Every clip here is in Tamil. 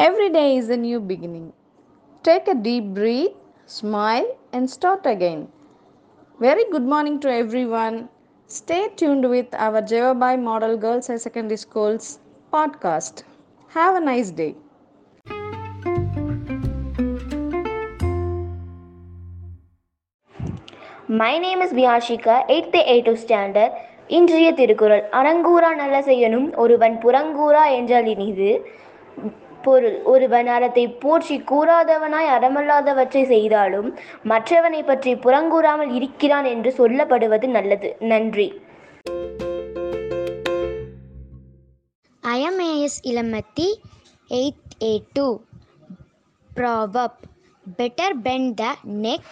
Every day is a new beginning. Take a deep breath, smile, and start again. Very good morning to everyone. Stay tuned with our Jevabai Model Girls High Secondary School's podcast. Have a nice day. My name is Vyashika eight A to standard இன்றைய திருக்குறள் அறங்கூறா நல்ல செய்யணும் ஒருவன் புறங்கூறா என்றால் இனிது பொருள். ஒருவன் அறத்தை போற்றி கூறாதவனாய் அறமல்லாதவற்றை செய்தாலும் மற்றவனை பற்றி புறங்கூறாமல் இருக்கிறான் என்று சொல்லப்படுவது நல்லது. நன்றி. I am AS Ilamati, 8th A2. Better Better the neck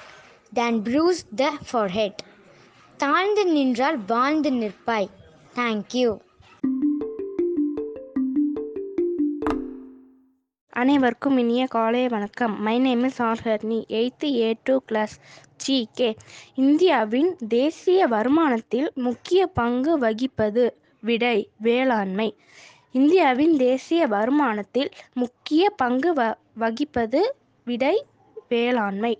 than bruise the the forehead. தாழ்ந்து நின்றால் வாழ்ந்து நிற்பாய். தேங்க்யூ. அனைவருக்கும் இனிய காலை வணக்கம். My name is Arharni eighth A two class G K இந்தியாவின் தேசிய வருமானத்தில் முக்கிய பங்கு வகிப்பது விடை வேளாண்மை. இந்தியாவின் தேசிய வருமானத்தில் முக்கிய பங்கு வ வகிப்பது விடை வேளாண்மை.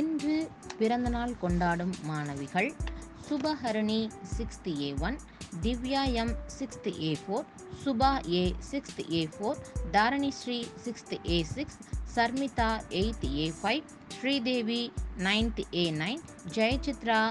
இன்று பிறந்தநாள் கொண்டாடும் மாணவிகள் Subaharani sixth A one Divyayam sixth A four Suba A sixth A four Dharanishri sixth A six Sharmitha eighth A five Sridevi ninth A nine Jayachitra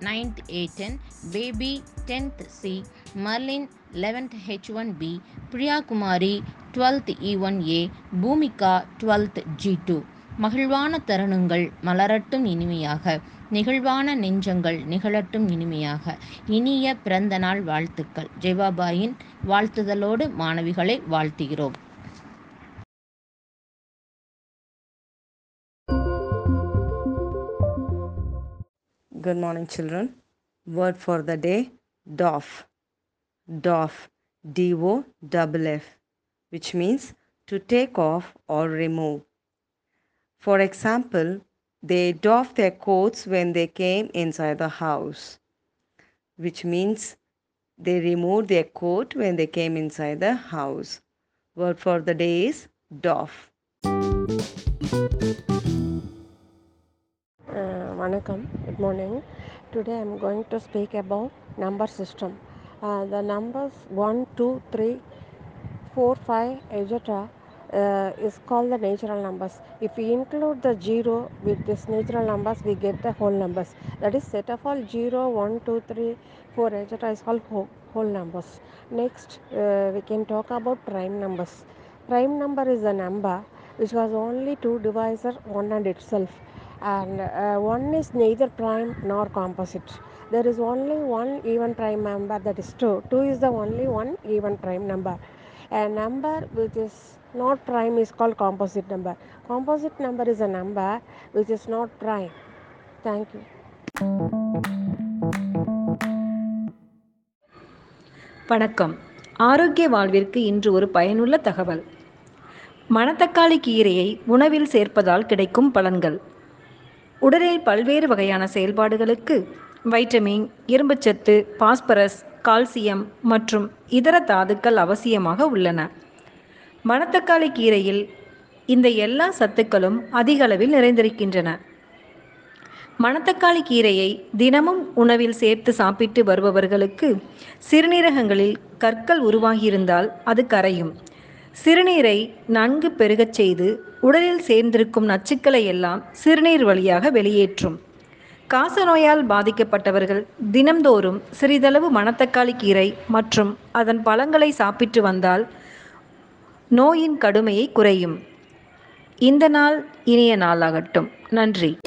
ninth A10, Baby 10th C, Merlin 11th H1B, Priya Kumari 12th E1A, Bhumika 12th G2. மகிழ்வான தருணங்கள் மலரட்டும் இனிமையாக. நிகழ்வான நெஞ்சங்கள் நிகழட்டும் இனிமையாக. இனிய பிறந்த நாள் வாழ்த்துக்கள். ஜெவாபாயின் வாழ்த்துதலோடு மாணவிகளை வாழ்த்துகிறோம். Good morning, children. Word for the day doff doff D O F F, which means to take off or remove. For example, they doffed their coats when they came inside the house, which means they removed their coat when they came inside the house. Word for the day is doff. Uh, good morning. Today I am going to speak about number system. Uh, the numbers 1, 2, 3, 4, 5, etc uh, is called the natural numbers. If we include the 0 with these natural numbers, we get the whole numbers. That is set of all 0, 1, 2, 3, 4, etc. is all whole, whole numbers. Next, uh, we can talk about prime numbers. Prime number is a number which has only two divisors, one and itself and uh, one is neither prime nor composite there is only one even prime number that is 2 2 is the only one even prime number a number which is not prime is called composite number. Composite number is a number which is not prime. Thank you. வணக்கம். ஆரோக்கிய வாழ்விற்கு இன்று ஒரு பயனுள்ள தகவல். மணத்தக்காளி கீரையை உணவில் சேர்ப்பதால் கிடைக்கும் பலன்கள். உடலில் பல்வேறு வகையான செயல்பாடுகளுக்கு வைட்டமின் இரும்புச்சத்து பாஸ்பரஸ் கால்சியம் மற்றும் இதர தாதுக்கள் அவசியமாக உள்ளன. மணத்தக்காளி கீரையில் இந்த எல்லா சத்துக்களும் அதிக அளவில் நிறைந்திருக்கின்றன. மணத்தக்காளி கீரையை தினமும் உணவில் சேர்த்து சாப்பிட்டு வருபவர்களுக்கு சிறுநீரகங்களில் கற்கள் உருவாகியிருந்தால் அது கரையும். சிறுநீரை நன்கு பெருகச் செய்து உடலில் சேர்ந்திருக்கும் நச்சுக்களை எல்லாம் சிறுநீர் வழியாக வெளியேற்றும். காசநோயால் பாதிக்கப்பட்டவர்கள் தினம்தோறும் சிறிதளவு மணத்தக்காளி கீரை மற்றும் அதன் பழங்களை சாப்பிட்டு வந்தால் நோயின் கடுமையை குறையும். இந்த நாள் இனிய நாளாகட்டும். நன்றி.